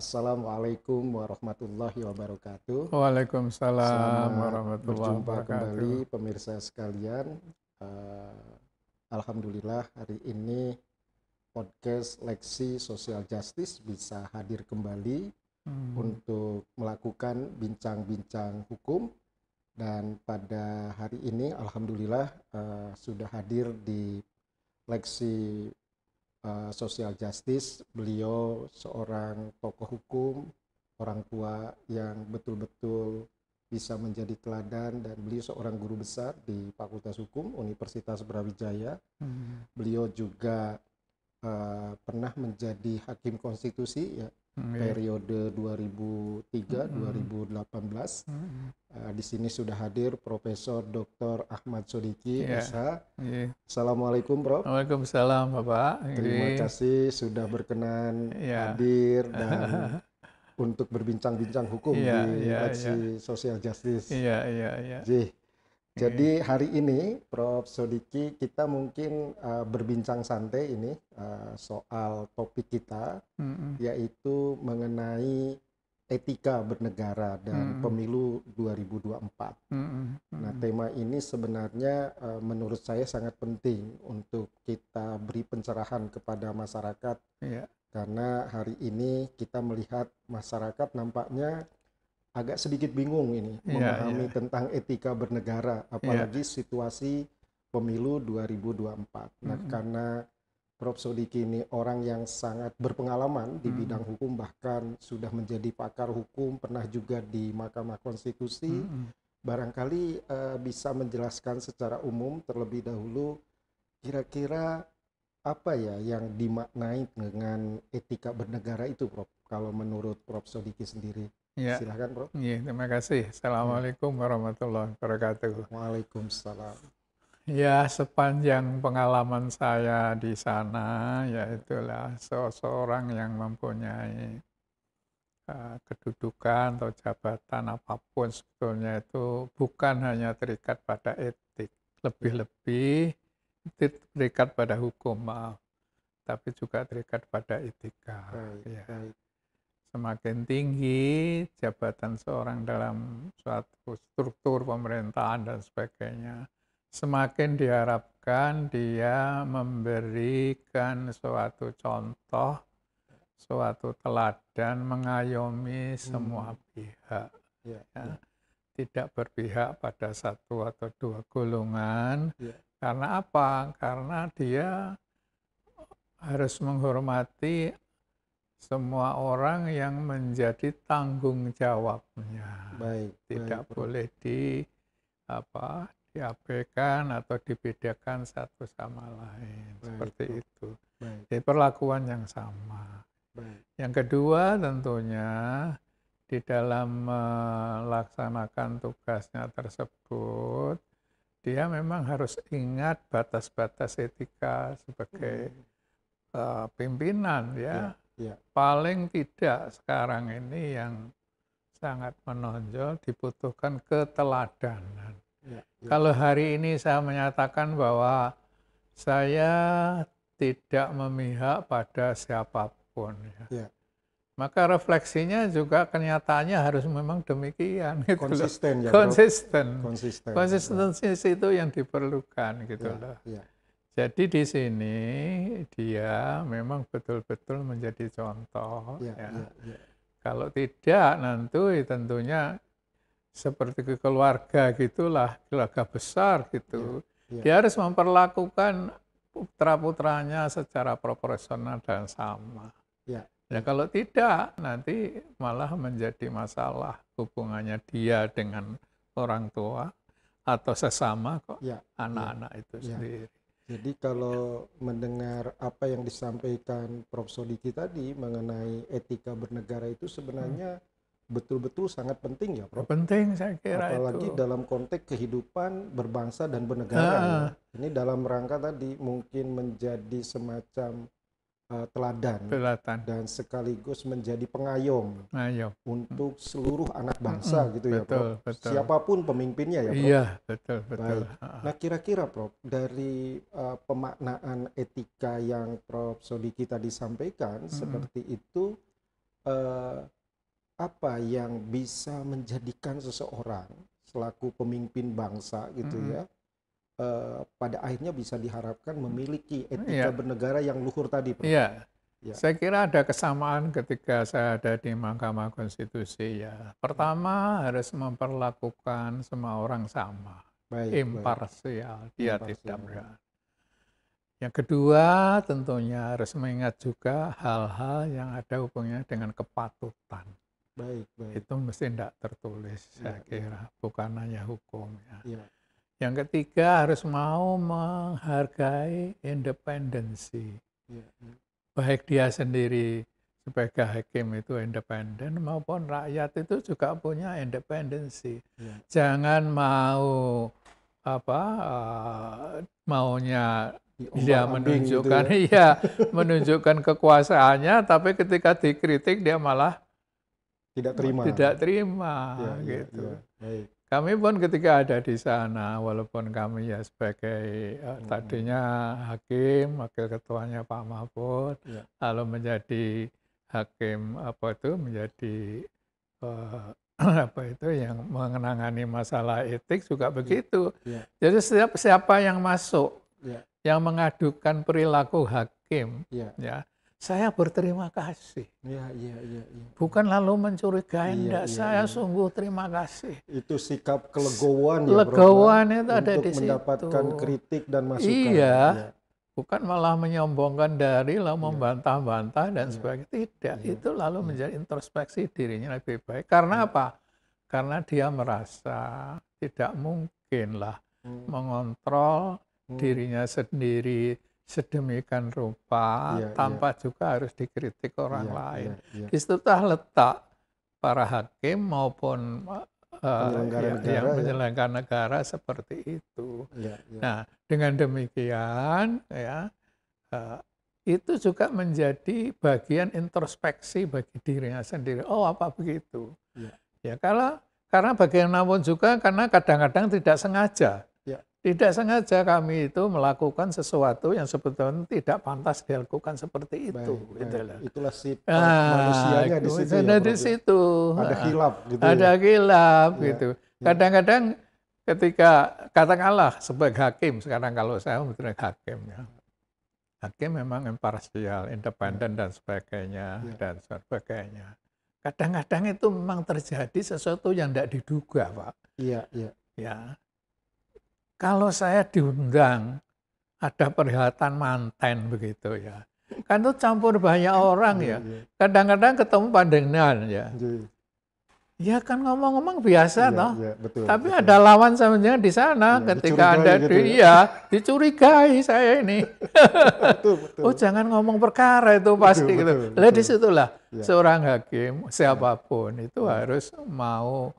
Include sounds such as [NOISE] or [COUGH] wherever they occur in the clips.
Assalamualaikum warahmatullahi wabarakatuh. Waalaikumsalam Selamat warahmatullahi berjumpa wabarakatuh. kembali pemirsa sekalian. Eh, Alhamdulillah hari ini podcast Leksi Social Justice bisa hadir kembali Hmm. untuk melakukan bincang-bincang hukum dan pada hari ini Alhamdulillah eh, sudah hadir di Leksi uh, Social Justice. Beliau seorang tokoh hukum, orang tua yang betul-betul bisa menjadi teladan dan beliau seorang guru besar di Fakultas Hukum Universitas Brawijaya. Hmm. Beliau juga uh, pernah menjadi hakim konstitusi ya Hmm, iya. periode 2003-2018. Hmm. Uh, di sini sudah hadir Profesor Dr. Ahmad Sodiki, Iya. SH. Iya. Assalamualaikum, Prof. Waalaikumsalam Bapak. Terima kasih sudah berkenan Iya. hadir [LAUGHS] dan untuk berbincang-bincang hukum Iya, di iya, Leksi Social Justice. Iya, iya, iya. Jadi hari ini Prof Sodiki kita mungkin uh, berbincang santai ini uh, soal topik kita Hmm. yaitu mengenai etika bernegara dan Mm. pemilu 2024. Hmm. Nah, tema ini sebenarnya eh, menurut saya sangat penting untuk kita beri pencerahan kepada masyarakat Iya. karena hari ini kita melihat masyarakat nampaknya agak sedikit bingung ini Iya, memahami iya. tentang etika bernegara apalagi situasi pemilu 2024. Nah, Mm-mm. karena Prof Sodiki ini orang yang sangat berpengalaman di Mm. bidang hukum bahkan sudah menjadi pakar hukum, pernah juga di Mahkamah Konstitusi Hmm. barangkali eh, bisa menjelaskan secara umum terlebih dahulu kira-kira apa ya yang dimaknai dengan etika bernegara itu, Prof? Kalau menurut Prof Sodiki sendiri, Iya. silahkan, Prof. Iya, terima kasih. Assalamualaikum warahmatullahi wabarakatuh. Waalaikumsalam. Ya, sepanjang pengalaman saya di sana, yaitulah seseorang yang mempunyai eh, kedudukan atau jabatan apa pun sebetulnya itu bukan hanya terikat pada etik, lebih-lebih terikat pada hukum, maaf, tapi juga terikat pada etika. Baik, Ya. baik. Semakin tinggi jabatan seorang dalam suatu struktur pemerintahan dan sebagainya, semakin diharapkan dia memberikan suatu contoh, suatu teladan, mengayomi semua pihak. Ya, Ya. ya. Tidak berpihak pada satu atau dua golongan. Ya. Karena apa? Karena dia harus menghormati semua orang yang menjadi tanggung jawabnya. Baik, tidak baik, boleh di apa diabaikan atau dibedakan satu sama lain. Baik, seperti Prof. itu. Baik, jadi perlakuan yang sama. Baik. yang kedua tentunya di dalam melaksanakan tugasnya tersebut dia memang harus ingat batas-batas etika sebagai eh, pimpinan ya. Ya. Paling tidak sekarang ini yang sangat menonjol dibutuhkan keteladanan. Ya, ya. Kalau hari ini saya menyatakan bahwa saya tidak memihak pada siapa pun, ya. Ya. maka refleksinya juga kenyataannya harus memang demikian. Gitu loh. Konsisten ya, Prof? Konsisten. Konsisten. Konsistensi itu yang diperlukan gitu Ya, loh. ya. Jadi di sini dia memang betul-betul menjadi contoh. Ya, ya. ya, ya. Kalau tidak nanti tentunya seperti ke keluarga gitulah, keluarga besar gitu. Ya, ya. Dia harus memperlakukan putra-putranya secara proporsional dan sama. Ya, Ya kalau tidak nanti malah menjadi masalah hubungannya dia dengan orang tua atau sesama kok Ya, anak-anak itu ya. sendiri. Jadi kalau mendengar apa yang disampaikan Prof. Sodiki tadi mengenai etika bernegara itu sebenarnya betul-betul sangat penting ya, Prof. Penting saya kira Apalagi itu. dalam konteks kehidupan berbangsa dan bernegara Ah. ya. Ini dalam rangka tadi mungkin menjadi semacam uh, teladan Pelatan. dan sekaligus menjadi pengayom Ayo. untuk seluruh anak bangsa Mm-mm, gitu ya, betul, Prof. betul. Siapa pun pemimpinnya ya, Prof. Iya, betul, betul. Baik. Ah. Nah, kira-kira Prof, dari uh, pemaknaan etika yang Prof. Sodiki tadi sampaikan Mm-mm. seperti itu, uh, apa yang bisa menjadikan seseorang selaku pemimpin bangsa gitu Mm-mm. ya, uh, pada akhirnya bisa diharapkan memiliki etika Iya. bernegara yang luhur tadi, Prof. Iya. Ya. Saya kira ada kesamaan ketika saya ada di Mahkamah Konstitusi ya. Pertama harus memperlakukan semua orang sama, Baik, baik. imparsial, dia Imparsial. tidak berada. Yang kedua tentunya harus mengingat juga hal-hal yang ada hubungannya dengan kepatutan. Baik, baik. Itu mesti tidak tertulis, saya Ya, ya. kira, bukan hanya hukum. ya. Ya, Yang ketiga harus mau menghargai independensi. ya, ya. baik dia sendiri sebagai hakim itu independen maupun rakyat itu juga punya independensi. Ya. Jangan mau apa eh, maunya dia Diombang-ambing gitu menunjukkan ya. [LAUGHS] iya menunjukkan kekuasaannya tapi ketika dikritik dia malah Tidak terima. tidak terima Ya, ya, gitu. ya. Baik. Kami pun ketika ada di sana, walaupun kami ya sebagai Hmm. tadinya hakim, wakil ketuanya Pak Mahfud, Ya. lalu menjadi hakim apa itu menjadi eh, [CLEARS THROAT] apa itu yang mengenangani masalah etik juga begitu. ya. Jadi setiap siapa yang masuk, Ya. yang mengadukan perilaku hakim, Ya. ya saya berterima kasih. Ya, ya, ya, ya. Bukan lalu mencurigai, Iya, enggak. iya, saya iya. sungguh terima kasih. Itu sikap kelegoan ya, Legowan ya, itu ada untuk di mendapatkan situ. kritik dan masukan. Iya. Ya, Bukan malah menyombongkan dari lalu Iya. membantah-bantah dan Iya. sebagainya. Tidak, Iya. itu lalu Iya. menjadi introspeksi dirinya lebih baik. Karena Iya. apa? Karena dia merasa tidak mungkinlah Hmm, mengontrol hmm, dirinya sendiri sedemikian rupa Iya, tanpa juga harus dikritik orang iya, lain. iya, iya. Di situlah letak para hakim maupun Penyelenggara ya, negara, yang ya. penyelenggara negara seperti itu. Iya, iya. Nah, dengan demikian ya eh, itu juga menjadi bagian introspeksi bagi dirinya sendiri. Oh, apa begitu? Iya. Ya, kalau karena bagaimanapun juga karena kadang-kadang tidak sengaja. Ya. Tidak sengaja kami itu melakukan sesuatu yang sebetulnya tidak pantas dilakukan seperti itu. Baik, gitu baik. Itulah sifat Ah, manusianya di itu situ. ada ya, di ya. situ. Ada Ah, hilap gitu ada ya. kilap Iya, gitu. iya. Kadang-kadang ketika katakanlah sebagai hakim sekarang kalau saya betul hakim ya. Hakim memang imparsial, independen dan sebagainya Iya. dan sebagainya. Kadang-kadang itu memang terjadi sesuatu yang tidak diduga, Pak. Iya, iya. Ya. Kalau saya diundang ada perhelatan manten begitu ya. Kan itu campur banyak orang Iya, ya. iya. Kadang-kadang ketemu pandangan ya. Iya, Ya kan ngomong-ngomong biasa iya, toh. iya, betul. Tapi betul. ada lawan sama di sana Iya, ketika Anda gitu di, ya. ya, dicurigai saya ini. [LAUGHS] betul, betul. Oh, jangan ngomong perkara itu pasti Betul, gitu. betul, Lah di situlah Iya. seorang hakim siapa pun itu Iya. harus mau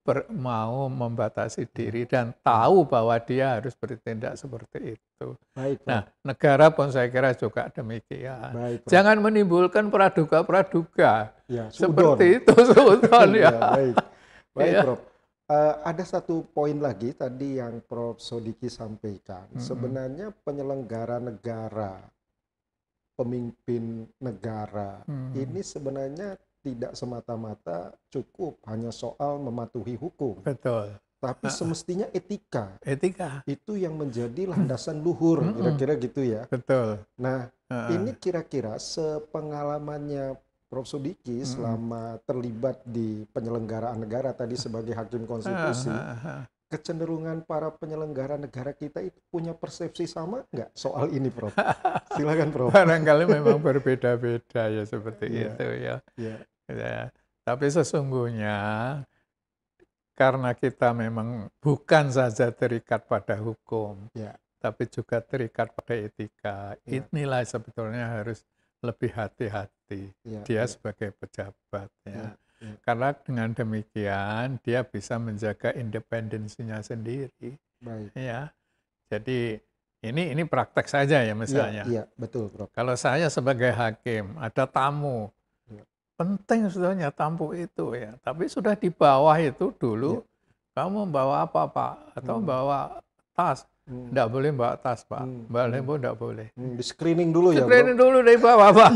ber- mau membatasi diri dan tahu bahwa dia harus bertindak seperti itu. Baik. Nah, negara pun saya kira juga demikian. Baik. Jangan menimbulkan praduga-praduga Ya, seperti itu, Sultan [LAUGHS] Iya, ya. baik. Baik, Iya. Prof. Eh, ada satu poin lagi tadi yang Prof. Sodiki sampaikan. Mm-mm. Sebenarnya penyelenggara negara, pemimpin negara, Hmm. ini sebenarnya tidak semata-mata cukup hanya soal mematuhi hukum, Betul. tapi semestinya etika Etika. itu yang menjadi landasan luhur, kira-kira gitu ya. Betul. Nah, Heeh. ini kira-kira sepengalamannya Prof. Sudiki selama terlibat di penyelenggaraan negara tadi sebagai hakim konstitusi. Kecenderungan para penyelenggara negara kita itu punya persepsi sama nggak soal ini, Prof? [LAUGHS] Silakan, Prof. Barangkali memang [LAUGHS] berbeda-beda ya seperti Iya. itu ya. Ya, Ya. Tapi sesungguhnya karena kita memang bukan saja terikat pada hukum, ya, tapi juga terikat pada etika. Ya. Inilah sebetulnya harus lebih hati-hati ya, dia ya, sebagai pejabat ya. ya, ya. Karena dengan demikian dia bisa menjaga independensinya sendiri Baik. ya. Jadi ini ini praktek saja ya Iya, misalnya. iya, betul, Prof. Kalau saya sebagai hakim ada tamu, Ya. penting sebetulnya tamu itu ya. Tapi sudah di bawah itu dulu, kamu bawa apa pak? Atau Hmm. bawa tas? Hmm. Tidak boleh bawa tas pak. Hmm. Balik Hmm. pun tidak boleh. Hmm, di screening dulu ya, Screening dulu dari bawah pak.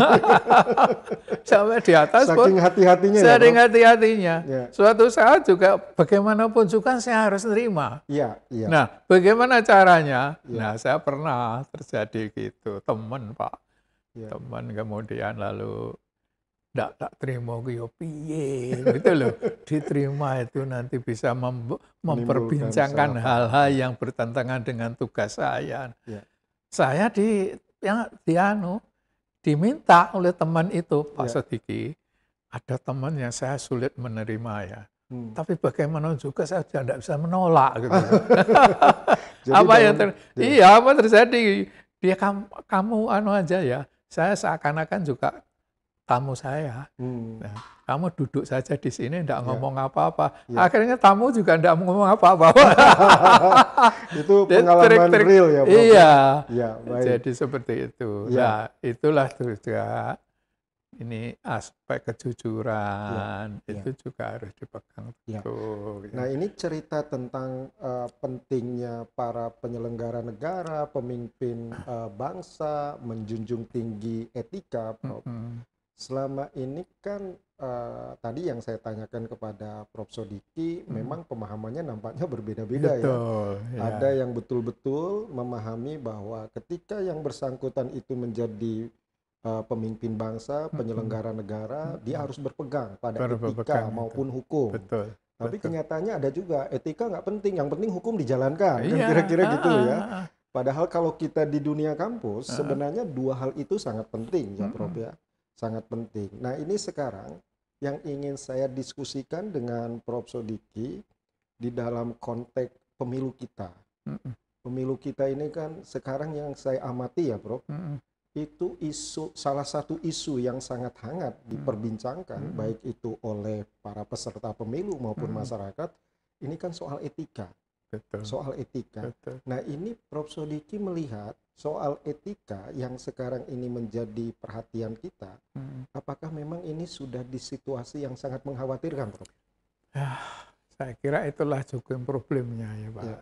[LAUGHS] Sampai di atas pun Saking hati-hatinya ya, Bro. hati-hatinya. Ya, Suatu saat juga bagaimanapun juga saya harus nerima. iya, iya. Nah, bagaimana caranya? Ya. Nah, saya pernah terjadi gitu, teman Pak. Ya. Teman kemudian lalu ndak tak terima ku yo piye gitu loh. Diterima itu nanti bisa mem- memperbincangkan hal-hal yang bertentangan dengan tugas saya. Ya. Saya di yang dianu diminta oleh teman itu Pak Ya. Sodiki ada teman yang saya sulit menerima ya. Hmm. Tapi bagaimana juga saya tidak bisa menolak gitu. [LAUGHS] Jadi apa yang ter, iya apa terjadi dia kamu, kamu anu aja ya saya seakan-akan juga tamu saya Hmm. Nah, kamu duduk saja di sini tidak Ya. ngomong apa-apa Ya. akhirnya tamu juga tidak ngomong apa-apa [LAUGHS] itu pengalaman trik-trik. real ya, Prof. iya Iya, baik. jadi seperti itu Ya. nah itulah juga ini aspek kejujuran Ya. itu juga harus dipegang Ya. teguh ya. Nah, ini cerita tentang eh, pentingnya para penyelenggara negara, pemimpin eh, bangsa menjunjung tinggi etika, Prof. Mm-mm. Selama ini kan eh, tadi yang saya tanyakan kepada Prof. Sodiki, Hmm. memang pemahamannya nampaknya berbeda-beda ya. ya. Ada yang betul-betul memahami bahwa ketika yang bersangkutan itu menjadi uh, pemimpin bangsa, Mm-mm. penyelenggara negara, dia Mm-mm. harus berpegang pada Berpegang etika maupun hukum. betul Tapi betul. kenyataannya ada juga etika nggak penting, yang penting hukum dijalankan. Kan Iya, kira-kira gitu ah, ya. ah, ah. Padahal kalau kita di dunia kampus, Ah. sebenarnya dua hal itu sangat penting ya. Prof ya. Sangat penting. Nah, ini sekarang yang ingin saya diskusikan dengan Prof Sodiki di dalam konteks pemilu kita. Pemilu kita ini kan sekarang yang saya amati ya, Prof, itu isu salah satu isu yang sangat hangat diperbincangkan Hmm. baik itu oleh para peserta pemilu maupun masyarakat. Ini kan soal etika, betul soal etika. betul Nah, ini Prof Sodiki melihat soal etika yang sekarang ini menjadi perhatian kita, Mm. apakah memang ini sudah di situasi yang sangat mengkhawatirkan, Prof? saya kira itulah juga problemnya ya pak Ya.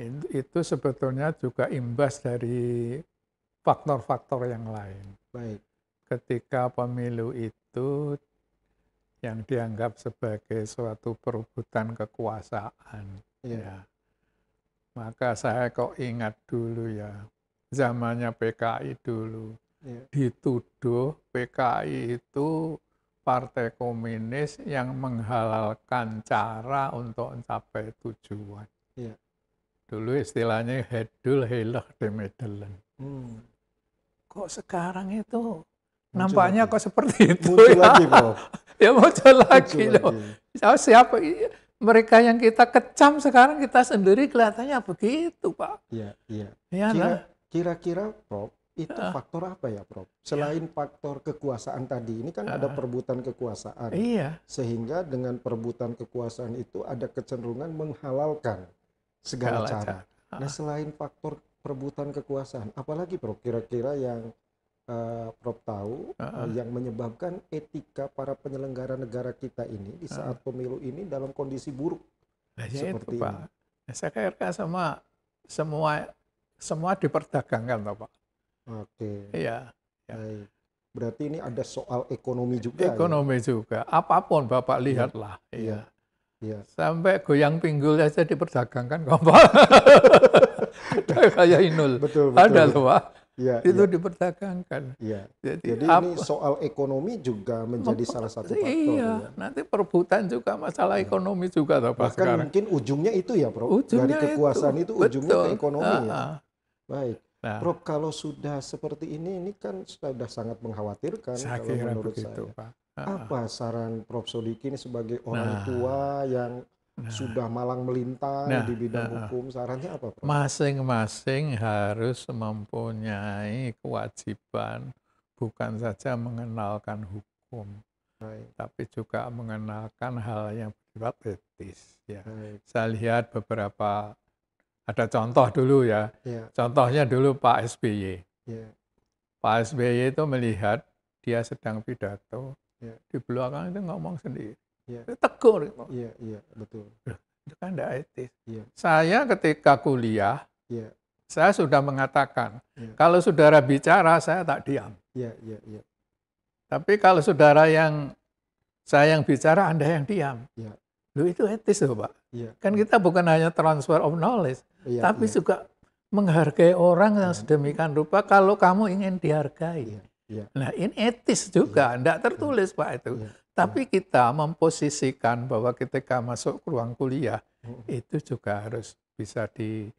itu, itu sebetulnya juga imbas dari faktor-faktor yang lain Baik. ketika pemilu itu yang dianggap sebagai suatu perebutan kekuasaan Iya. ya maka saya kok ingat dulu ya zamannya PKI dulu Iya. dituduh PKI itu partai komunis yang menghalalkan cara untuk mencapai tujuan. Iya. Dulu istilahnya hedul helah demedelen. Hmm. Kok sekarang itu Muncul nampaknya lagi. kok seperti itu Muncul ya? lagi, [LAUGHS] ya muncul lagi Muncul loh. lagi. Oh, siapa mereka yang kita kecam sekarang kita sendiri kelihatannya begitu, Pak. Iya, iya. Ya Kira- nah. Kira-kira, Prof, itu Ah. faktor apa ya, Prof? Selain faktor kekuasaan tadi, ini kan ada Ah. perebutan kekuasaan. Iya, Sehingga dengan perebutan kekuasaan itu ada kecenderungan menghalalkan segala segala cara. cara. Nah, selain faktor perebutan kekuasaan, apalagi, Prof, kira-kira yang eh, Prof tahu Ah. eh, yang menyebabkan etika para penyelenggara negara kita ini di saat pemilu ini dalam kondisi buruk? Nah, ya itu, Seperti Pak. Nah, saya kira semua semua semua diperdagangkan, Pak. Oke, Iya, Ya. baik. Berarti ini ada soal ekonomi juga. ya? ekonomi juga. Apa pun Bapak lihatlah. Iya. Iya. Iya. Sampai goyang pinggul aja diperdagangkan, Pak. [LAUGHS] Kayak Inul. Betul, betul. Ada loh, Pak. Iya, itu iya, diperdagangkan. iya. Jadi, Jadi apa- ini soal ekonomi juga menjadi Mem- salah satu faktor Iya, ya. nanti perebutan juga masalah ekonomi juga Bahkan sekarang. mungkin ujungnya itu ya, Prof. Ujungnya Dari kekuasaan itu, ujungnya ke betul. ekonomi ya. Ah, ah. Baik. Nah, Prof, kalau sudah seperti ini, ini kan sudah sangat mengkhawatirkan saya kalau menurut begitu saya. Pak. Apa saran Prof Sodiki ini sebagai orang Nah. tua yang Nah, sudah malang melintang Nah, di bidang nah, ah. hukum, sarannya apa, Prof? Masing-masing harus mempunyai kewajiban bukan saja mengenalkan hukum, Baik, tapi juga mengenalkan hal yang bersifat etis. Ya. baik. Saya lihat beberapa ada contoh dulu ya. Ya, Contohnya dulu Pak SBY. ya, Pak SBY itu melihat dia sedang pidato, Ya. di belakang itu ngomong sendiri. Dia Tegur itu. iya, iya, betul. Itu kan tidak etis. Iya. Saya ketika kuliah, Iya, saya sudah mengatakan, Iya. kalau saudara bicara, saya tak diam. iya, iya, iya. Tapi kalau saudara yang saya yang bicara, Anda yang diam. Iya. Loh itu etis loh Pak. Iya. Kan kita bukan hanya transfer of knowledge, Iya, tapi iya, juga menghargai orang yang Iya. sedemikian rupa kalau kamu ingin dihargai. Iya, iya. Nah ini etis juga, tidak tertulis Pak itu. Tapi kita memposisikan bahwa ketika masuk ke ruang kuliah, Mm, itu juga harus bisa di,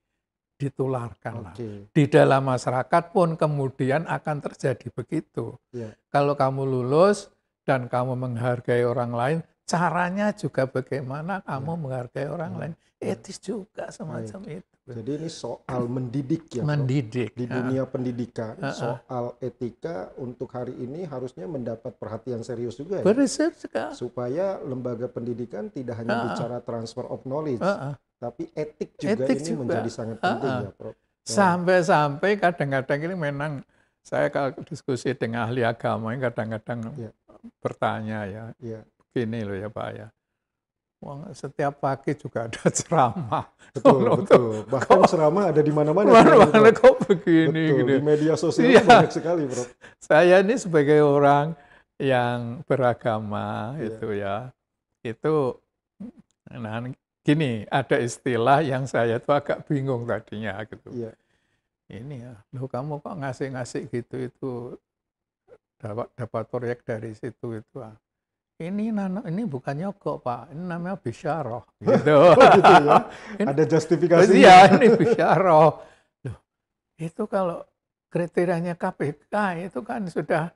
ditularkan lah. Oke, Di dalam masyarakat pun kemudian akan terjadi begitu. Iya. Kalau kamu lulus dan kamu menghargai orang lain, caranya juga bagaimana kamu menghargai orang Iya. lain. Etis juga semacam itu. jadi ini soal mendidik ya. Mendidik. Di Ah, dunia pendidikan, Ah, ah. soal etika untuk hari ini harusnya mendapat perhatian serius juga ya. Berisik sekali. supaya lembaga pendidikan tidak hanya ah. bicara transfer of knowledge, ah. tapi etik juga Etik ini juga. menjadi sangat penting ah. ya, Prof. Sampai-sampai kadang-kadang ini memang saya kalau diskusi dengan ahli agama ini kadang-kadang Iya. bertanya ya, Ya, begini loh ya Pak ya. Wah, setiap pagi juga ada [LAUGHS] ceramah. betul, betul. Bahkan ceramah ada di mana-mana. Mana-mana kok begini Betul, gitu. di media sosial Iya. banyak sekali, Prof. Saya ini sebagai orang yang beragama Iya. itu ya, itu nah gini ada istilah yang saya tuh agak bingung tadinya gitu. Iya, Ini ya, loh kamu kok ngasih-ngasih gitu itu dapat dapat proyek dari situ itu ah. Ini nana, ini bukan nyogok pak, ini namanya bisyarah gitu. [LAUGHS] Oh, gitu ya. [LAUGHS] Ini- Ada justifikasi. Iya ini bisyarah. Loh, itu kalau kriterianya KPK itu kan sudah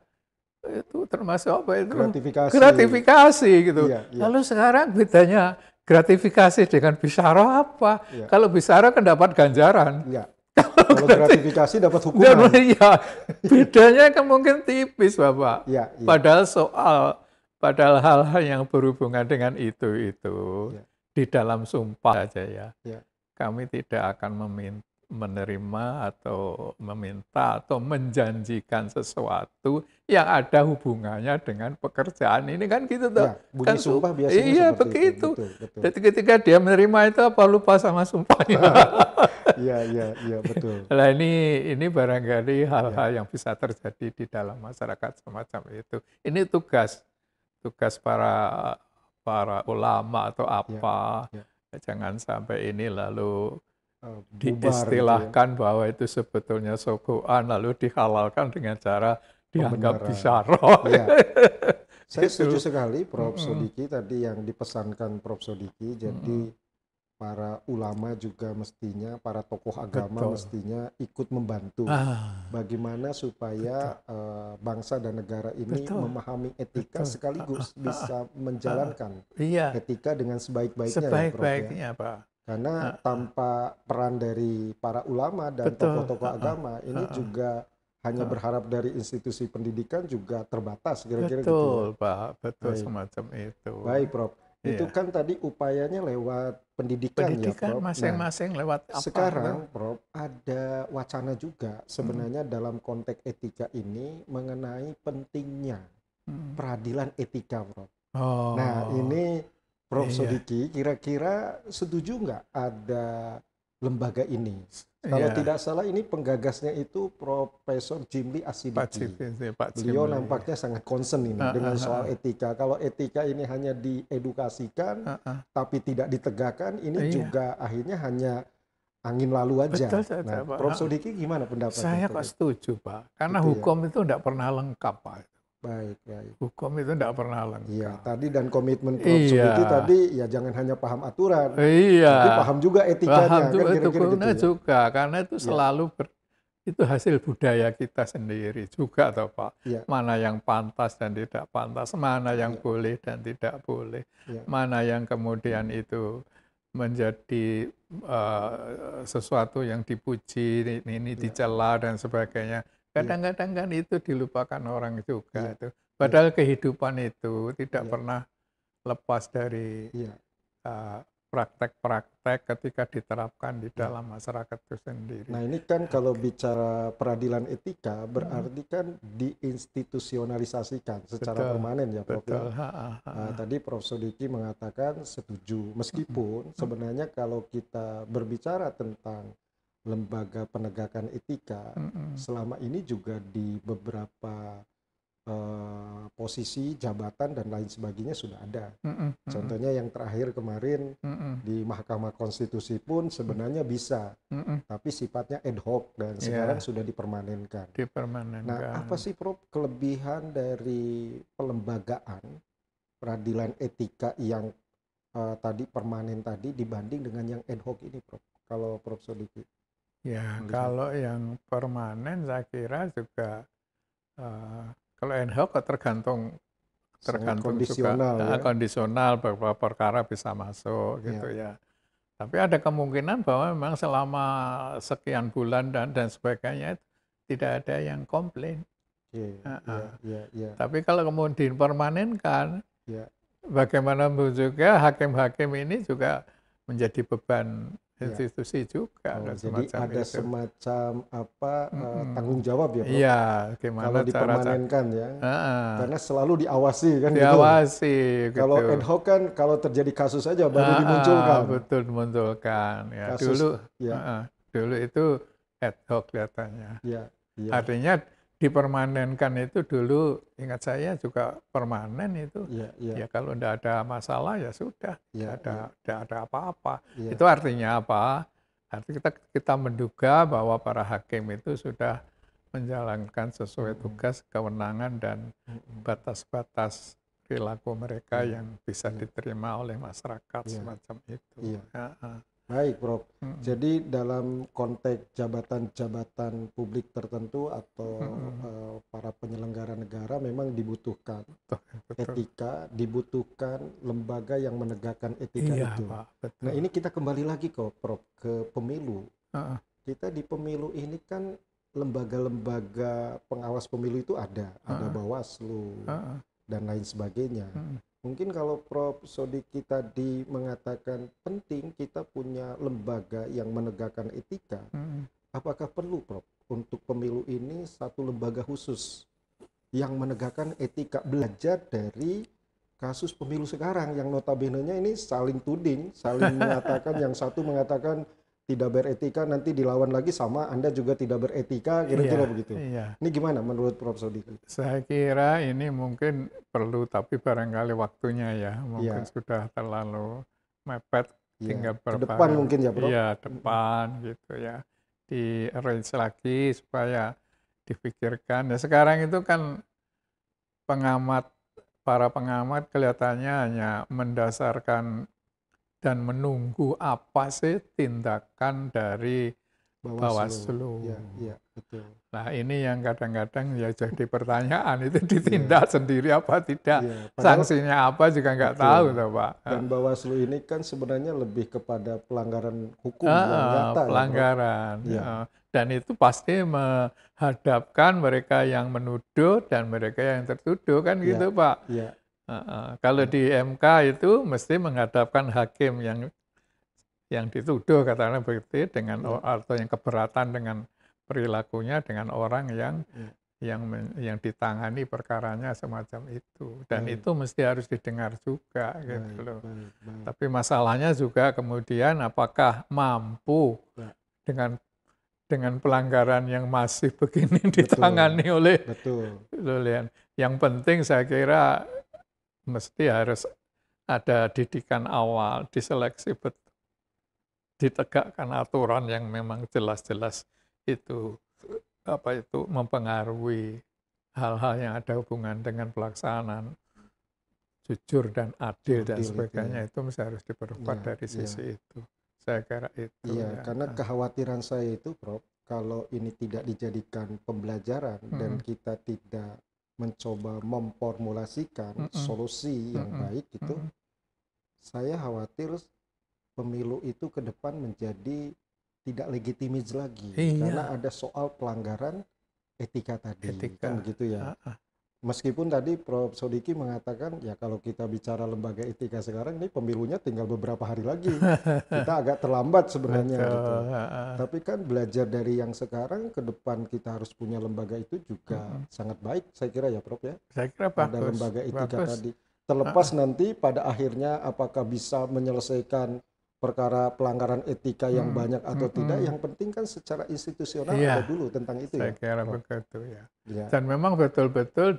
itu termasuk apa itu Gratifikasi. gratifikasi gitu. Iya, iya. Lalu sekarang bedanya gratifikasi dengan bisyarah apa? Iya. Kalau bisyarah kan dapat ganjaran. Iya. [LAUGHS] Kalau gratifikasi dapat hukuman. iya, bedanya kan mungkin tipis Bapak. Iya, iya. Padahal soal, padahal hal-hal yang berhubungan dengan itu itu Iya. di dalam sumpah saja ya. Iya. Kami tidak akan menerima atau meminta atau menjanjikan sesuatu yang ada hubungannya dengan pekerjaan ini kan gitu toh. Iya, bunyi Kan sumpah su- biasanya iya, seperti begitu. itu. Betul, betul. Jadi ketika dia menerima itu apa lupa sama sumpahnya. [LAUGHS] Iya, iya, iya, betul. Nah ini ini barangkali hal-hal yang bisa terjadi di dalam masyarakat semacam itu. Ini tugas tugas para para ulama atau apa. iya. Jangan sampai ini lalu bubar gitu ya. diistilahkan bahwa itu sebetulnya sogoan lalu dihalalkan dengan cara dianggap bisyarah. Iya. [LAUGHS] Saya Gitu. setuju sekali Prof. Sodiki tadi yang dipesankan Prof. Sodiki. Jadi para ulama juga mestinya, para tokoh agama Betul. mestinya ikut membantu. Ah, Bagaimana supaya eh, bangsa dan negara ini Betul. memahami etika Betul. sekaligus [LAUGHS] bisa menjalankan iya, etika dengan sebaik-baiknya ya ya. sebaik-baiknya Pak. Karena Ah, tanpa peran dari para ulama dan tokoh-tokoh Ah, ah. agama ini Ah, ah. juga hanya Ah. berharap dari institusi pendidikan juga terbatas kira-kira gitu ya. Betul Pak, betul Baik. semacam itu. Baik, Prof. Itu Iya. kan tadi upayanya lewat pendidikan, ya, Pendidikan Prof. Nah, masing-masing lewat apa? sekarang, Prof, ada wacana juga Hmm. sebenarnya dalam konteks etika ini mengenai pentingnya Hmm. peradilan etika, Prof. Oh, Nah, ini Prof. Iya. Sodiki kira-kira setuju nggak ada lembaga ini? Kalau iya, tidak salah ini penggagasnya itu Profesor Jimli Pak Asidiki. Pak Beliau Cimli. nampaknya sangat concern ini Ah, dengan ah, soal etika. Kalau etika ini hanya diedukasikan Ah, ah. tapi tidak ditegakkan, ini Iya. juga akhirnya hanya angin lalu aja. Betul Nah. Prof. Sodiki gimana pendapatnya? Saya kok setuju, Pak. Karena Gitu ya. hukum itu tidak pernah lengkap, Pak. Baik, baik. Hukum itu tidak pernah lengkap. Iya, tadi dan komitmen Prof. Iya. Tadi ya jangan hanya paham aturan, Iya. tapi paham juga etikanya Paham kan juga itu kira-kira gitu guna ya. juga karena itu Iya. selalu ber- itu hasil budaya kita sendiri juga toh Pak. Iya. Mana yang pantas dan tidak pantas, mana yang Iya. boleh dan tidak boleh, Iya. mana yang kemudian itu menjadi eh, sesuatu yang dipuji, ini, ini Iya. dicela dan sebagainya. Kadang-kadang kan itu dilupakan orang juga Iya. itu. Padahal kehidupan itu tidak Iya. pernah lepas dari Iya. uh, praktek-praktek ketika diterapkan di dalam masyarakat itu sendiri. Nah ini kan kalau bicara peradilan etika berarti kan diinstitusionalisasikan secara Betul, permanen ya Prof. ya. Betul. ha, ha, ha. Nah, tadi Prof. Sodiki mengatakan setuju, meskipun sebenarnya kalau kita berbicara tentang lembaga penegakan etika, Mm-mm. selama ini juga di beberapa eh, posisi jabatan dan lain sebagainya sudah ada. Mm-mm. Contohnya yang terakhir kemarin Mm-mm. di Mahkamah Konstitusi pun sebenarnya bisa, Mm-mm. tapi sifatnya ad hoc dan Iya. sekarang sudah dipermanenkan. dipermanenkan. Nah, apa sih Prof kelebihan dari pelembagaan peradilan etika yang eh, tadi permanen tadi dibanding dengan yang ad hoc ini, Prof? Kalau Prof Sodiki. Ya, kalau yang permanen saya kira juga eh, kalau ad hoc tergantung tergantung kondisional juga ya. kondisional beberapa perkara bisa masuk gitu ya. Tapi ada kemungkinan bahwa memang selama sekian bulan dan dan sebagainya tidak ada yang komplain. Iya, Ah, iya, ah. iya, iya. Tapi kalau kemudian dipermanenkan, Ya. bagaimanapun juga hakim-hakim ini juga menjadi beban Ya. institusi juga. Oh, dan jadi semacam ada itu. semacam apa Mm-mm. tanggung jawab ya, Prof? Iya, Kalau gimana cara dipermanenkan ya. Karena selalu diawasi kan gitu. diawasi Kalau gitu. ad hoc kan kalau terjadi kasus saja baru ah, dimunculkan. betul dimunculkan. Ya, Kasus, dulu, ya. ah, dulu itu ad hoc kelihatannya. Iya, iya. Artinya dipermanenkan itu dulu, ingat saya juga permanen itu. Iya, iya, Ya kalau tidak ada masalah ya sudah, tidak ada, tidak ada apa-apa. iya. Itu artinya apa? Arti kita kita menduga bahwa para hakim itu sudah menjalankan sesuai tugas, kewenangan dan batas-batas perilaku mereka Iya, yang bisa iya. diterima oleh masyarakat Iya, semacam itu. Ya, ah. Baik, Prof. Mm-mm. Jadi dalam konteks jabatan-jabatan publik tertentu atau Mm-mm. eh, para penyelenggara negara memang dibutuhkan Betul, betul. etika, dibutuhkan lembaga yang menegakkan etika Iya, itu. Pak, betul. Nah, ini kita kembali lagi kok, Prof, ke pemilu. Ah, ah. Kita di pemilu ini kan lembaga-lembaga pengawas pemilu itu ada, ada Ah. Bawaslu Ah, ah. dan lain sebagainya. Mm-mm. Mungkin kalau Prof. Sodiki tadi mengatakan penting kita punya lembaga yang menegakkan etika, Mm-mm. apakah perlu Prof. untuk pemilu ini satu lembaga khusus yang menegakkan etika belajar dari kasus pemilu sekarang yang notabene-nya ini saling tuding, saling [LAUGHS] mengatakan yang satu mengatakan tidak beretika nanti dilawan lagi sama Anda juga tidak beretika kira-kira Iya, begitu. Iya. Ini gimana menurut Prof. Sodiki? Saya kira ini mungkin perlu, tapi barangkali waktunya ya, mungkin Iya. sudah terlalu mepet, Ya, tinggal ke beberapa depan mungkin ya, Prof. Iya, depan gitu ya. Di arrange lagi supaya dipikirkan. Ya sekarang itu kan pengamat, para pengamat kelihatannya hanya mendasarkan dan menunggu apa sih tindakan dari Bawaslu. Iya, betul. Nah ini yang kadang-kadang ya jadi pertanyaan itu ditindak sendiri apa tidak, Iya, padahal- sanksinya apa juga nggak Betul. tahu toh Pak. Dan Bawaslu ini kan sebenarnya lebih kepada pelanggaran hukum Ah, yang nyata ya, pelanggaran. Iya. ya. Dan itu pasti menghadapkan mereka yang menuduh dan mereka yang tertuduh kan Iya. gitu Pak. Iya, Kalau di MK itu mesti menghadapkan hakim yang yang dituduh katakanlah begitu dengan Iya. atau yang keberatan dengan perilakunya dengan orang yang Iya. yang men- yang ditangani perkaranya semacam itu dan Baik. itu mesti harus didengar juga gitu loh. baik, baik. Tapi masalahnya juga kemudian apakah mampu Ya. dengan dengan pelanggaran yang masih begini [LAUGHS] ditangani oleh Betul. oleh yang penting saya kira mesti harus ada didikan awal, diseleksi betul ditegakkan aturan yang memang jelas-jelas itu apa itu mempengaruhi hal-hal yang ada hubungan dengan pelaksanaan jujur dan adil, dan Adil, sebagainya iya. itu mesti harus diperkuat Iya, dari iya. sisi itu. Saya kira itu. Iya, yang, karena kekhawatiran saya itu, Prof, kalau ini tidak dijadikan pembelajaran dan Mm-mm. kita tidak mencoba memformulasikan Mm-mm. solusi yang Mm-mm. baik itu, mm, saya khawatir pemilu itu ke depan menjadi tidak legitimis lagi Iya. karena ada soal pelanggaran etika tadi, Etika. kan begitu ya. ah, ah. Meskipun tadi Prof. Sodiki mengatakan ya kalau kita bicara lembaga etika sekarang ini pemilunya tinggal beberapa hari lagi, [LAUGHS] kita agak terlambat sebenarnya Betul, gitu. Tapi kan belajar dari yang sekarang ke depan kita harus punya lembaga itu juga Mm-mm. sangat baik saya kira ya Prof ya. Saya kira Ada bagus. lembaga etika bagus. tadi. Terlepas nanti pada akhirnya apakah bisa menyelesaikan perkara pelanggaran etika yang Mm, banyak atau mm-mm. tidak, yang penting kan secara institusional Iya. ada dulu tentang itu Saya ya. kira Prof. begitu ya. Ya, Dan memang betul-betul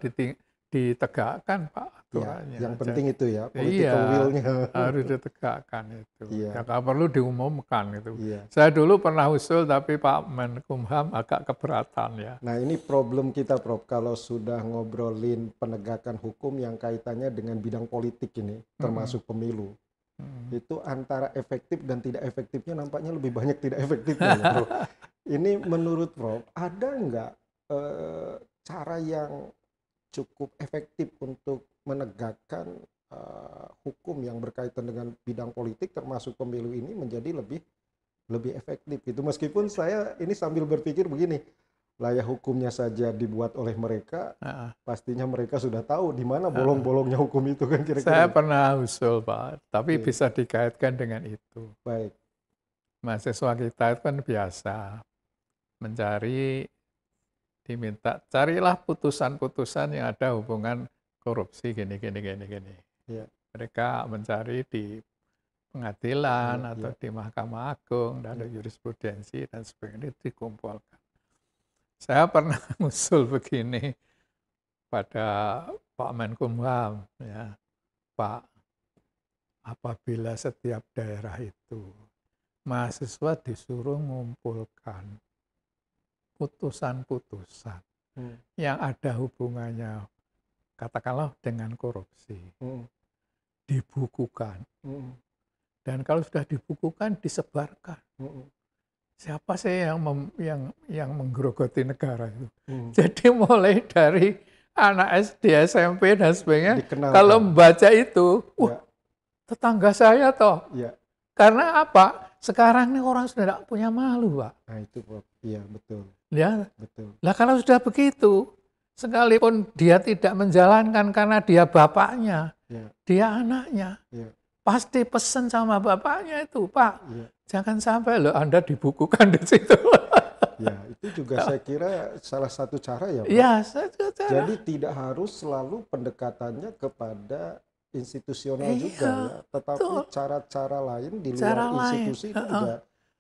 ditegakkan Pak ya, aturannya. yang Jadi penting itu ya political Iya. will-nya. harus ditegakkan itu. Iya. Ya nggak perlu diumumkan itu. Iya. Saya dulu pernah usul tapi Pak Menkumham agak keberatan ya. Nah ini problem kita Prof, kalau sudah ngobrolin penegakan hukum yang kaitannya dengan bidang politik ini, termasuk pemilu, Hmm. itu antara efektif dan tidak efektifnya nampaknya lebih banyak tidak efektifnya ya, Prof. [LAUGHS] Ini menurut Prof, ada nggak eh, cara yang cukup efektif untuk menegakkan eh, hukum yang berkaitan dengan bidang politik termasuk pemilu ini menjadi lebih lebih efektif gitu meskipun saya ini sambil berpikir begini layak hukumnya saja dibuat oleh mereka Nah, pastinya mereka sudah tahu di mana bolong-bolongnya hukum itu kan saya kira-kira pernah usul Pak, tapi Iya. bisa dikaitkan dengan itu. baik Mahasiswa kita itu kan biasa mencari, diminta carilah putusan-putusan yang ada hubungan korupsi gini gini gini gini. Iya. Mereka mencari di pengadilan Iya, atau iya. di Mahkamah Agung dan ada Iya. jurisprudensi dan sebagainya dikumpulkan. Saya pernah [LAUGHS] usul begini pada Pak Menkumham ya, Pak apabila setiap daerah itu mahasiswa disuruh mengumpulkan putusan-putusan Hmm, yang ada hubungannya katakanlah dengan korupsi hmm, dibukukan. Hmm, dan kalau sudah dibukukan disebarkan. Hmm, siapa sih yang mem- yang yang menggerogoti negara itu? Hmm. jadi mulai dari anak SD SMP dan sebagainya dikenal. kalau kan? membaca itu wah ya, tetangga saya toh. Ya. karena apa? Sekarang ini orang sudah tidak punya malu pak. Nah itu Prof. iya betul. Ya. Betul. Lah kalau sudah begitu, sekalipun dia tidak menjalankan karena dia bapaknya, ya. dia anaknya, ya. pasti pesan sama bapaknya itu, Pak, ya jangan sampai loh Anda dibukukan di situ. ya itu juga saya kira salah satu cara ya Prof. ya, juga cara. Jadi tidak harus selalu pendekatannya kepada institusional Iya, juga ya, tetapi betul. cara-cara lain di luar Cara lain, institusi itu heeh. juga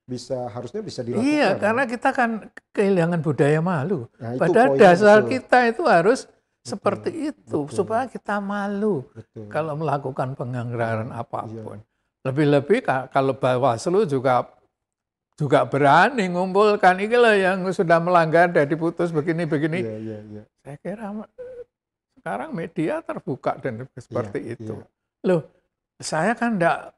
bisa harusnya bisa dilakukan. Iya, karena kita kan kehilangan budaya malu. Nah, Padahal dasar betul. kita itu harus seperti itu, betul. supaya kita malu Betul. kalau melakukan penganggaran Iya. Lebih-lebih ka- kalau Bawaslu juga juga berani ngumpulkan ini loh yang sudah melanggar dan diputus begini-begini. Iya, iya, iya. Saya kira sekarang media terbuka dan seperti Iya, itu. iya. Loh, saya kan enggak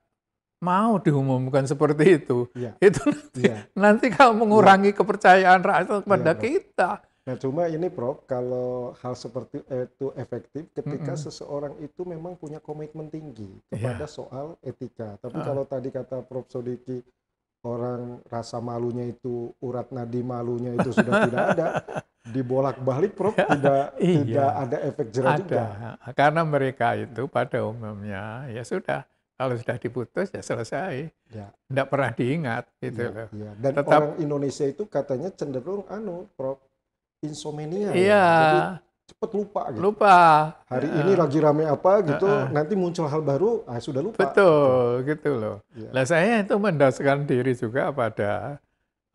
mau diumumkan seperti itu. Iya. Itu nanti, nanti kalau mengurangi kepercayaan rakyat kepada kita. Nah, cuma ini Prof, kalau hal seperti itu efektif ketika Mm-mm. seseorang itu memang punya komitmen tinggi Iya. kepada soal etika. Tapi Ah. kalau tadi kata Prof Sodiki orang rasa malunya itu urat nadi malunya itu sudah [LAUGHS] tidak ada, dibolak-balik Prof tidak Iya. tidak ada efek jerah juga. Ada. Karena mereka itu pada umumnya ya sudah kalau sudah diputus ya selesai. Ya, Tidak pernah diingat gitu iya, loh. iya. Dan Tetap- orang Indonesia itu katanya cenderung anu Prof insomnia ya. Iya, Jadi cepet lupa gitu. lupa. Hari Heeh. ini lagi rame apa gitu, Heeh. nanti muncul hal baru, ah sudah lupa. Betul, gitu loh. Iya. Lah saya itu mendasarkan diri juga pada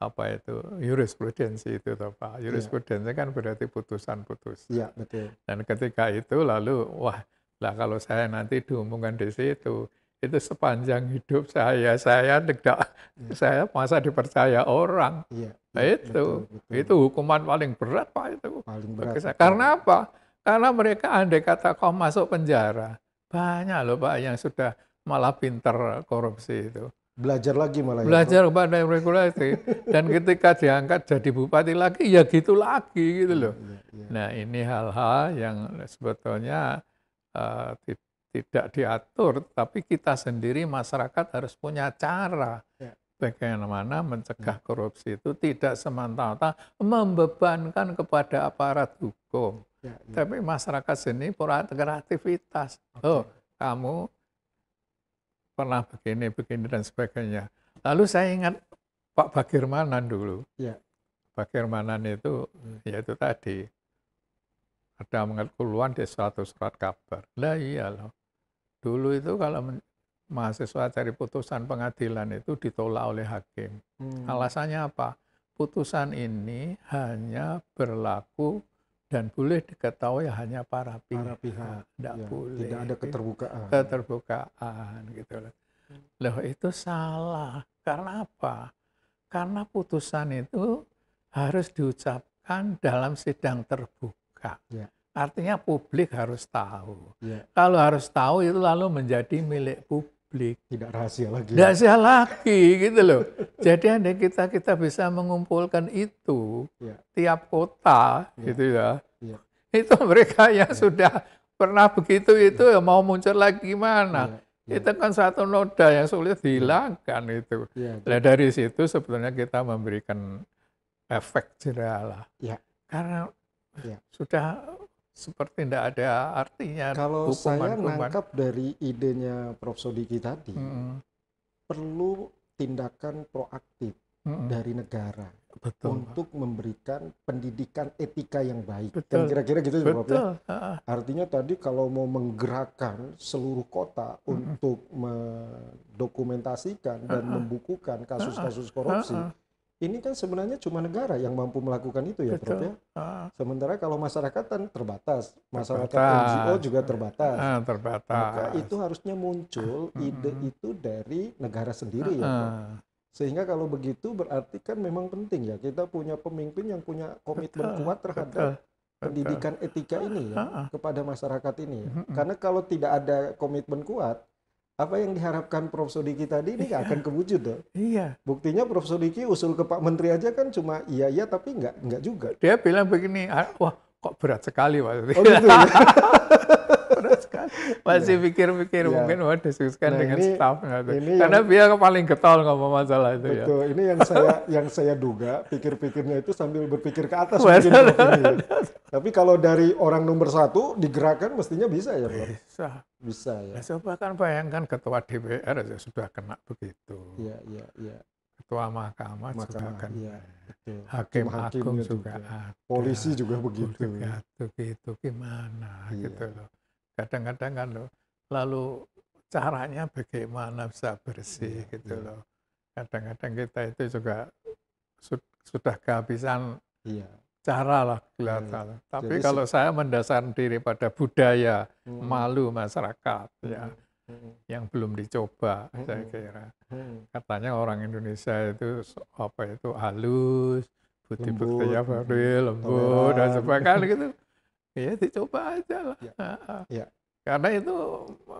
apa itu jurisprudensi itu toh Pak. Jurisprudensi kan berarti putusan-putusan. Iya, betul. Dan ketika itu lalu wah lah kalau saya nanti diumumkan di situ itu sepanjang hidup saya saya tidak Iya. saya masa dipercaya orang Iya. Nah, iya, itu betul, betul. itu hukuman paling berat pak itu paling berat. saya. karena apa karena mereka andai kata kau masuk penjara banyak loh pak yang sudah malah pinter korupsi itu belajar lagi malah ya, belajar pada regulasi dan ketika diangkat jadi bupati lagi ya gitu lagi gitu Bro. loh Iya, iya. Nah, ini hal-hal yang sebetulnya ti- tidak diatur, tapi kita sendiri masyarakat harus punya cara Ya. bagaimana mencegah korupsi itu tidak semata-mata membebankan kepada aparat hukum, Iya, iya. tapi masyarakat sendiri punya kreativitas. Oke. Oh, kamu pernah begini, begini dan sebagainya. Lalu saya ingat Pak Bagirmanan dulu. Iya. Bagirmanan itu yaitu tadi ada mengeluhan di suatu surat kabar. Lah iya loh. Dulu itu kalau mahasiswa cari putusan pengadilan itu ditolak oleh hakim. Hmm. Alasannya apa? Putusan ini hanya berlaku dan boleh diketahui hanya para pihak. Para pihak. Tidak Ya, boleh. Tidak ada keterbukaan. keterbukaan gitu loh. Loh itu salah. Karena apa? Karena putusan itu harus diucapkan dalam sidang terbuka. Ya. Artinya publik harus tahu. Ya, Kalau harus tahu itu lalu menjadi milik publik. tidak rahasia lagi. Tidak sia lagi gitu loh. Jadi andai kita kita bisa mengumpulkan itu Ya. tiap kota Ya. gitu ya. Ya. Itu mereka yang sudah pernah begitu itu ya mau muncul lagi gimana? Ya, ya, Itu kan satu noda yang sulit dihilangkan itu. ya, Nah, dari situ sebetulnya kita memberikan efek jerah lah. Ya. Karena Ya. sudah seperti tidak ada artinya Kalau saya nangkap dari idenya Prof. Sodiki tadi, Mm-mm, perlu tindakan proaktif mm-mm. dari negara Betul. untuk memberikan pendidikan etika yang baik. Betul. Kan kira-kira gitu ya, Prof, ya? Betul. Artinya tadi kalau mau menggerakkan seluruh kota Mm-mm. untuk mendokumentasikan dan Uh-uh. membukukan kasus-kasus korupsi, ah, ini kan sebenarnya cuma negara yang mampu melakukan itu ya, Prof Betul. ya. ah, Sementara kalau masyarakat kan terbatas, masyarakat Terbatas. NGO juga terbatas. ah, terbatas. Maka itu harusnya muncul ide itu dari negara sendiri ya, Prof. Sehingga kalau begitu berarti kan memang penting ya kita punya pemimpin yang punya komitmen betul, kuat terhadap betul, pendidikan etika ini ya kepada masyarakat ini ya. Karena kalau tidak ada komitmen kuat, apa yang diharapkan Prof. Sodiki tadi ini nggak akan kewujud ya. Iya, Buktinya Prof. Sodiki usul ke Pak Menteri aja kan cuma iya iya tapi nggak nggak juga. dia bilang begini, ah, wah kok berat sekali Pak. Oh gitu ya. [LAUGHS] sekali. Masih pikir-pikir Iya. mungkin mau diskusikan Nah, dengan ini- ini Karena dia paling getol ngomong masalah itu ya. Betul. Ini yang saya yang saya duga pikir-pikirnya itu sambil berpikir ke atas mungkin ya. Tapi kalau dari orang nomor satu digerakkan mestinya bisa ya Prof. Bisa. Bisa ya. Ya, coba kan bayangkan ketua DPR aja sudah kena begitu. Iya iya iya. Ketua mahkamah, juga Mahkamah, kan. iya, betul. Hakim Hakim-hakimnya agung juga. juga ada. Polisi juga begitu. Juga begitu gimana Iya. gitu loh. Kadang-kadang kan loh, lalu caranya bagaimana bisa bersih Iya, gitu iya. loh. Kadang-kadang kita itu juga su- sudah kehabisan Iya. cara lah kelihatan. Tapi Jadi kalau saya mendasar diri pada budaya Hmm. malu masyarakat ya Hmm. yang belum dicoba saya Mm-mm. kira. Hmm. Katanya orang Indonesia itu apa itu halus, bukti-buktinya Lembut, lembut dan sebagainya gitu. Ya dicoba aja lah. Ya, ya. Karena itu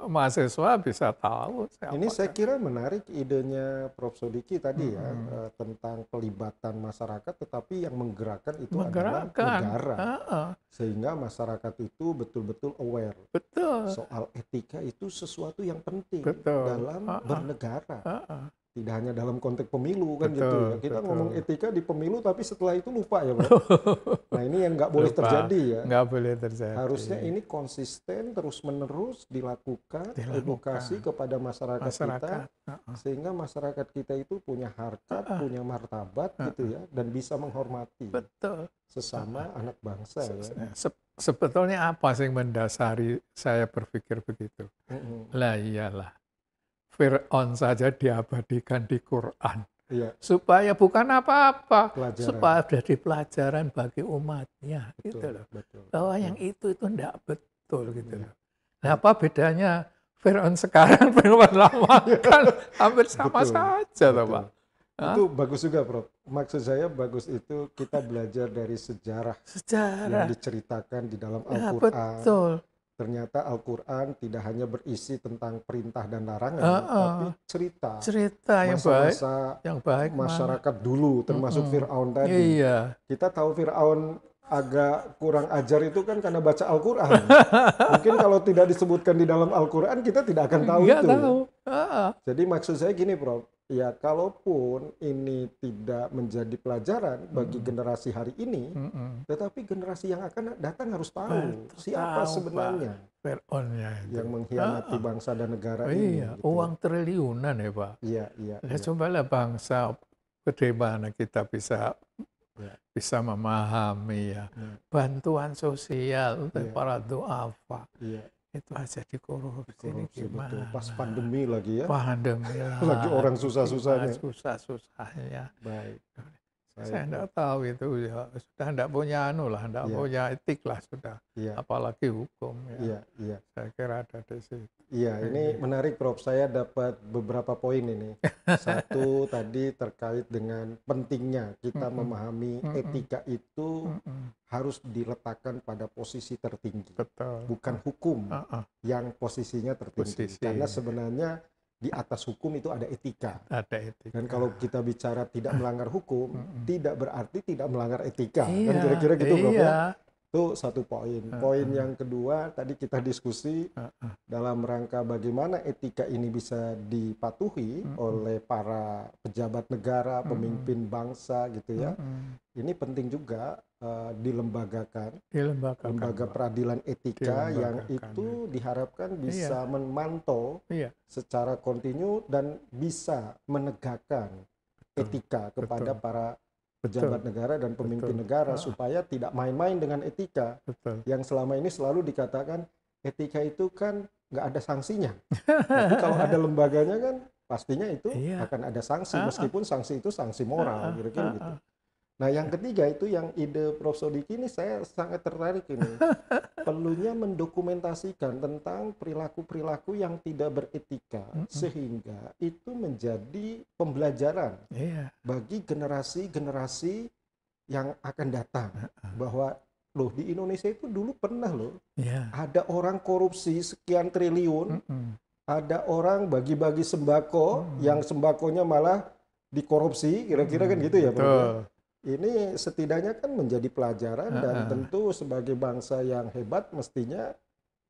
mahasiswa bisa tahu siapa. Ini saya kira menarik idenya Prof. Sodiki tadi ya Mm-mm. eh, tentang pelibatan masyarakat, tetapi yang menggerakkan itu menggerakkan. adalah negara, Heeh, sehingga masyarakat itu betul-betul aware betul. soal etika itu sesuatu yang penting Betul. dalam ah. bernegara, Heeh. Tidak hanya dalam konteks pemilu kan gitu Betul, ya. Kita betul. ngomong etika di pemilu, tapi setelah itu lupa ya, Bro. [LAUGHS] Nah ini yang nggak boleh Lupa. terjadi ya. Nggak boleh terjadi. Harusnya ini konsisten terus-menerus dilakukan, Dilakukan. edukasi kepada masyarakat, masyarakat. kita Heeh. sehingga masyarakat kita itu punya harkat, ah. punya martabat gitu ya dan bisa menghormati Betul. sesama anak bangsa ya. Se- sebetulnya apa sih yang mendasari saya berpikir begitu? Mm-mm. Lah iyalah. Fir'aun saja diabadikan di Quran. Iya, Supaya bukan apa-apa. Supaya jadi pelajaran bagi umatnya. Gitu betul, loh. betul. Bahwa yang itu itu tidak betul gitu loh. Nah apa bedanya Fir'aun sekarang, [LAUGHS] Fir'aun lama kan hampir sama Betul, saja betul. Pak. Hah? Itu bagus juga, Prof. Maksud saya bagus itu kita belajar dari sejarah yang Sejarah. diceritakan di dalam Ya, Al-Quran. betul. Ternyata Al-Quran tidak hanya berisi tentang perintah dan larangan, Heeh. tapi cerita Cerita yang baik, masa-masa yang baik mana? masyarakat dulu, termasuk Mm-mm. Fir'aun tadi. Iya, Kita tahu Fir'aun agak kurang ajar itu kan karena baca Al-Quran. [LAUGHS] Mungkin kalau tidak disebutkan di dalam Al-Quran kita tidak akan tahu nggak itu. tahu. Heeh. Jadi maksud saya gini, Prof. Ya, kalaupun ini tidak menjadi pelajaran bagi Mm. generasi hari ini, Mm-mm. tetapi generasi yang akan datang harus tahu Betul, siapa tahu, sebenarnya itu. yang mengkhianati Ah, bangsa dan negara Oh ini. iya, gitu. uang triliunan ya Pak. Iya, iya. Ya, iya. cobalah bangsa bagaimana kita bisa Ya. bisa memahami ya Ya. bantuan sosial untuk Ya. para duafa Iya, itu aja dikorupsi ini korupsi gimana? betul. Pas pandemi lagi ya. Pandemi lah. [LAUGHS] Lagi orang susah-susahnya. Susah-susahnya. Baik. Saya Baik, tidak tahu itu ya sudah tidak punya anu lah, tidak Iya. punya etik lah sudah. Iya, Apalagi hukum ya. iya, iya. Saya kira ada di situ. Iya, ini menarik Prof. Saya dapat beberapa poin ini. [LAUGHS] Satu tadi terkait dengan pentingnya kita memahami etika itu. Harus diletakkan pada posisi tertinggi, Betul. bukan hukum Ah, ah, yang posisinya tertinggi. Posisi. Karena sebenarnya di atas hukum itu ada etika. ada etika. Dan kalau kita bicara tidak melanggar hukum, Mm-mm. tidak berarti tidak melanggar etika. Kan iya, kira-kira gitu ya. Iya. Itu satu poin. Ah, Poin ah. yang kedua tadi kita diskusi Ah, ah. dalam rangka bagaimana etika ini bisa dipatuhi Mm-mm. oleh para pejabat negara, pemimpin bangsa gitu ya. Mm-mm. Ini penting juga eh, dilembagakan Dilembagakan, lembaga peradilan etika yang itu diharapkan bisa memantau Iya, secara kontinu dan bisa menegakkan Betul, etika kepada betul. para pejabat negara dan pemimpin betul. negara Ah. supaya tidak main-main dengan etika betul. yang selama ini selalu dikatakan etika itu kan nggak ada sanksinya. [LAUGHS] Tapi kalau ada lembaganya kan pastinya itu Iya. akan ada sanksi Ah, ah. meskipun sanksi itu sanksi moral ah, kira-kira ah, gitu. Ah. Nah yang ketiga itu yang ide Prof Sodiki ini saya sangat tertarik ini. [LAUGHS] Perlunya mendokumentasikan tentang perilaku-perilaku yang tidak beretika Mm-mm. sehingga itu menjadi pembelajaran Iya, bagi generasi-generasi yang akan datang Ah, bahwa loh di Indonesia itu dulu pernah loh iya. ada orang korupsi sekian triliun, Mm-mm. ada orang bagi-bagi sembako Hmm. yang sembakonya malah dikorupsi, kira-kira kan gitu ya, ya? Ini setidaknya kan menjadi pelajaran dan tentu sebagai bangsa yang hebat mestinya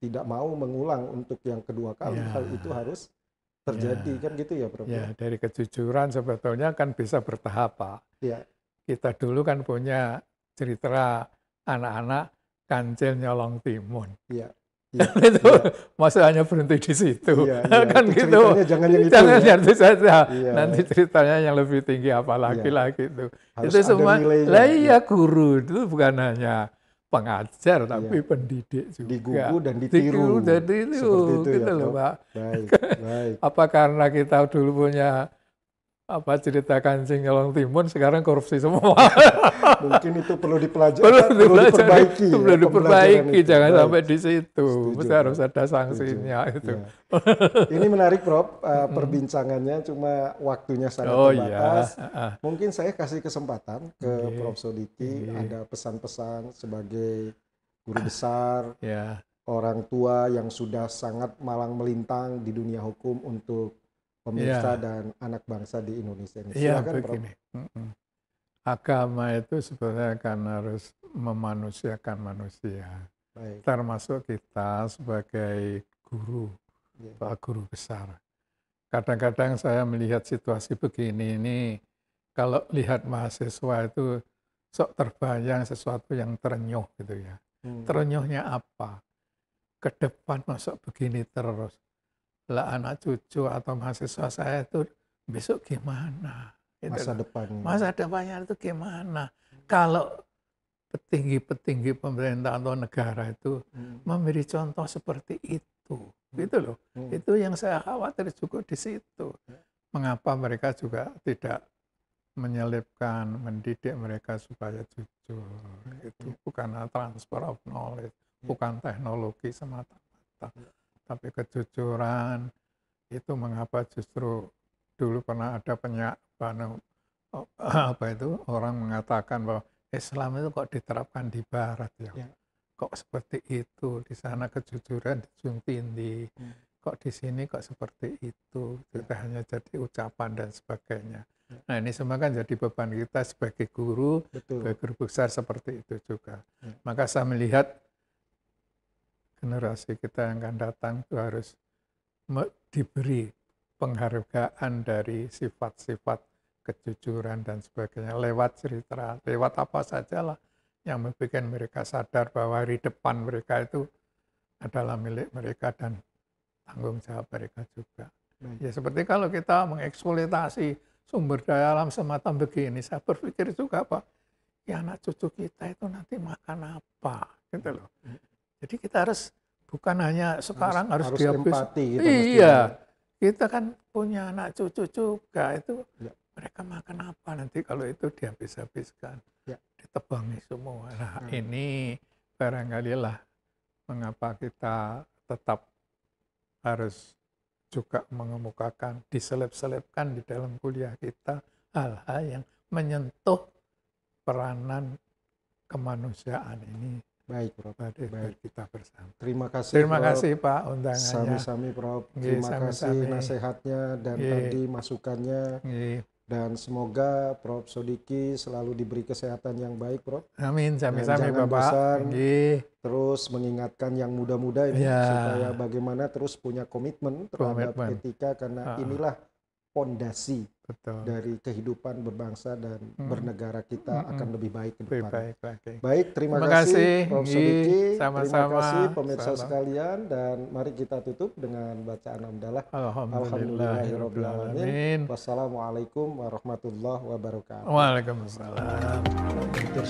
tidak mau mengulang untuk yang kedua kali. Ya. Hal itu harus terjadi Ya. kan gitu ya, Prof. Ya, dari kejujuran sebetulnya kan bisa bertahap, Pak. Ya. Kita dulu kan punya cerita anak-anak kancil nyolong timun. Iya. [LAUGHS] itu iya. masa hanya berhenti di situ. Iya, iya. [LAUGHS] kan Itu gitu. jangan yang itu Jangan ya. itu saja. Iya. Nanti ceritanya yang lebih tinggi apalagi Iya. lagi itu. Harus itu semua. Lah iya guru itu bukan hanya pengajar tapi Iya. pendidik juga. Digugu dan ditiru. Ditiru dan ditiru, Seperti itu ya, gitu loh, Prof. Pak. Baik, baik. [LAUGHS] Apa karena kita dulu punya apa cerita kancing nyolong timun sekarang korupsi semua. Mungkin itu perlu dipelajari, perlu perlu dipelajari, diperbaiki. ya, perlu pembelajaran diperbaiki, itu. jangan Baik. sampai di situ. Setuju, Mesti harus ada sanksinya itu. Ya. Ini menarik, Prof. Uh, perbincangannya cuma waktunya sangat Oh terbatas. iya. Ah, Mungkin saya kasih kesempatan ke Oke. Prof. Sodiki Oke. ada pesan-pesan sebagai guru besar, ya. orang tua yang sudah sangat malang melintang di dunia hukum untuk pemirsa Iya. dan anak bangsa di Indonesia ini. Iya Prof. begini. Agama itu sebetulnya kan harus memanusiakan manusia. Baik. Termasuk kita sebagai guru, Iya. Pak guru besar. Kadang-kadang saya melihat situasi begini ini, kalau lihat mahasiswa itu sok terbayang sesuatu yang terenyuh gitu ya. Hmm. Terenyuhnya apa? Ke depan masuk begini terus. Lah anak cucu atau mahasiswa saya itu besok gimana? Gitu Masa depannya. Masa depannya itu gimana? Kalau petinggi-petinggi pemerintah atau negara itu Hmm. memberi contoh seperti itu, gitu loh. Hmm. Itu yang saya khawatir juga di situ. Mengapa mereka juga tidak menyelipkan, mendidik mereka supaya jujur. Itu bukan transfer of knowledge, bukan teknologi semata-mata. Tapi kejujuran itu mengapa justru dulu pernah ada penyak [CLEARS THROAT] apa itu orang mengatakan bahwa Islam itu kok diterapkan di Barat ya, ya. kok seperti itu di sana kejujuran dijunjung tinggi hmm. kok di sini kok seperti itu tidak hanya jadi ucapan dan sebagainya ya. nah ini semua kan jadi beban kita sebagai guru Betul. sebagai guru besar seperti itu juga ya. maka saya melihat generasi kita yang akan datang itu harus diberi penghargaan dari sifat-sifat kejujuran dan sebagainya lewat cerita, lewat apa saja lah yang membuat mereka sadar bahwa hari depan mereka itu adalah milik mereka dan tanggung jawab mereka juga. Baik. Ya seperti kalau kita mengeksploitasi sumber daya alam semacam begini, saya berpikir juga Pak, ya anak cucu kita itu nanti makan apa, gitu loh. Jadi kita harus bukan hanya sekarang harus, harus, harus empati, gitu, iya, kita kan punya anak cucu juga itu ya mereka makan apa nanti kalau itu dihabis-habiskan, ya. ditebangi semua. Nah hmm. ini barangkali lah mengapa kita tetap harus juga mengemukakan, diselip-selipkan di dalam kuliah kita hal-hal yang menyentuh peranan kemanusiaan ini. Baik, Prof. Baik. kita bersama. Terima kasih, Terima Prof. kasih, Pak, undangannya. Sami-sami, Prof. Terima sami -sami. kasih nasihatnya dan Ye. tadi masukannya. Ye. Dan semoga Prof. Sodiki selalu diberi kesehatan yang baik, Prof. Amin, sami-sami Bapak. Bosan, terus mengingatkan yang muda-muda ini ya. supaya bagaimana terus punya komitmen terhadap komitmen. etika karena uh -uh. inilah pondasi dari kehidupan berbangsa dan hmm. bernegara kita hmm. akan lebih baik ke depan. Baik, baik, baik terima, terima kasih, Prof. Sodiki. Sama-sama. Terima kasih pemirsa Salam. sekalian dan mari kita tutup dengan bacaan hamdalah. Alhamdulillahirobbilalamin. Wassalamualaikum warahmatullahi wabarakatuh. Waalaikumsalam. Itu